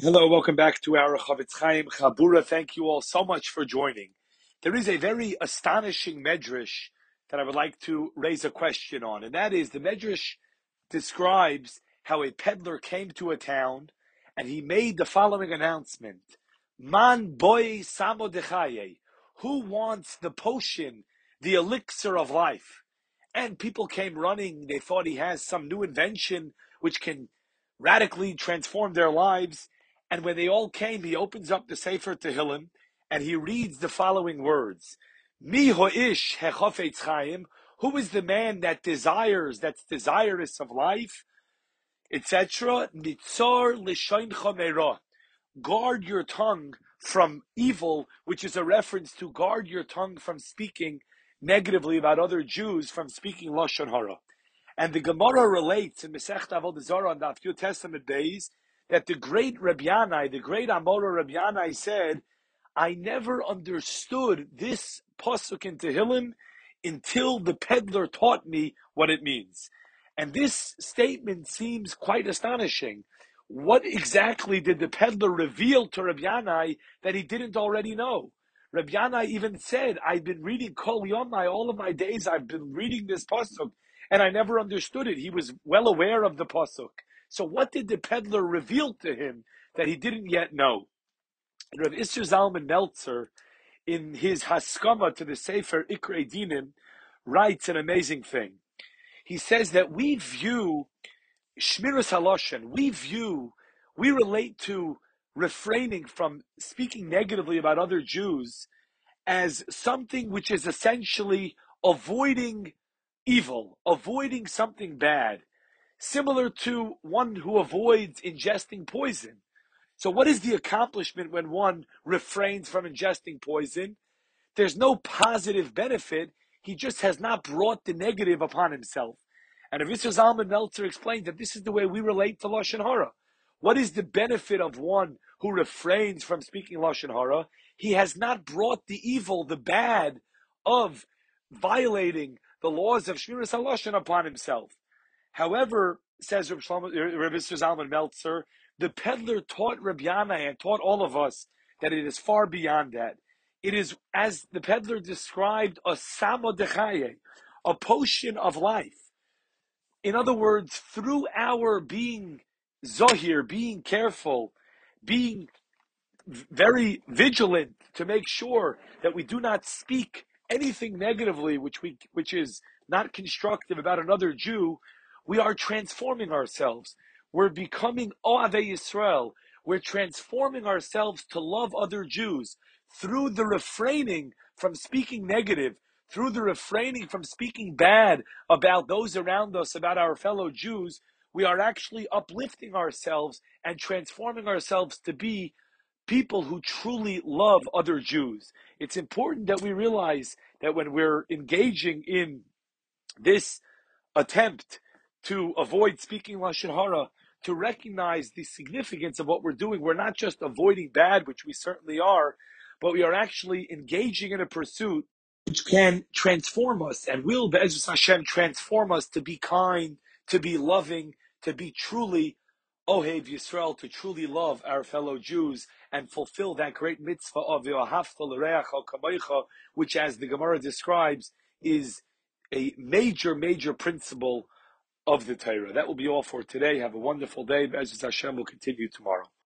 Hello, welcome back to our Chofetz Chaim Chabura. Thank you all so much for joining. There is a very astonishing medrash that I would like to raise a question on, and that is the medrash describes how a peddler came to a town and he made the following announcement: Man boy samo dechaye, who wants the potion, the elixir of life? And people came running. They thought he has some new invention which can radically transform their lives. And when they all came, he opens up the Sefer Tehillim and he reads the following words: Mi ho'ish hechofetz chaim. Who is the man that desires, that's desirous of life, etc. Nitzor l'shoin chomera. Guard your tongue from evil, which is a reference to guard your tongue from speaking negatively about other Jews, from speaking lashon hara. And the Gemara relates in Masechet Avodah Zarah on the Few Testament days that the great Rabbi Yanai, the great Amora Rabbi Yanai said, I never understood this pasuk in Tehillim until the peddler taught me what it means. And this statement seems quite astonishing. What exactly did the peddler reveal to Rabbi Yanai that he didn't already know? Rabbi Yanai even said, I've been reading Kol Yomai all of my days. I've been reading this pasuk and I never understood it. He was well aware of the pasuk. So what did the peddler reveal to him that he didn't yet know? Rav Isser Zalman Meltzer, in his Haskama to the Sefer Ikrei Dinim, writes an amazing thing. He says that we view Shmiras Haloshen, we view, we relate to refraining from speaking negatively about other Jews as something which is essentially avoiding evil, avoiding something bad, similar to one who avoids ingesting poison. So, what is the accomplishment when one refrains from ingesting poison? There's no positive benefit. He just has not brought the negative upon himself. And Rav Isser Zalman Meltzer explained that this is the way we relate to Lashon Hara. What is the benefit of one who refrains from speaking Lashon Hara? He has not brought the evil, the bad of violating the laws of Shmiras HaLashon upon himself. However, says Rabbi uh, Zalman Meltzer, the peddler taught Rabbi Yanai and taught all of us that it is far beyond that. It is, as the peddler described, a samo dechaye, a potion of life. In other words, through our being zohir, being careful, being very vigilant to make sure that we do not speak anything negatively, which we which is not constructive about another Jew, we are transforming ourselves. We're becoming Ohavei Yisrael. We're transforming ourselves to love other Jews through the refraining from speaking negative, through the refraining from speaking bad about those around us, about our fellow Jews. We are actually uplifting ourselves and transforming ourselves to be people who truly love other Jews. It's important that we realize that when we're engaging in this attempt to avoid speaking Lashon Hara, to recognize the significance of what we're doing, we're not just avoiding bad, which we certainly are, but we are actually engaging in a pursuit which can transform us and will, Be'ezus Hashem, transform us to be kind, to be loving, to be truly Ohev Yisrael, to truly love our fellow Jews and fulfill that great mitzvah of Kamoicha, which, as the Gemara describes, is a major, major principle of the Torah. That will be all for today. Have a wonderful day. Be'ezus Hashem will continue tomorrow.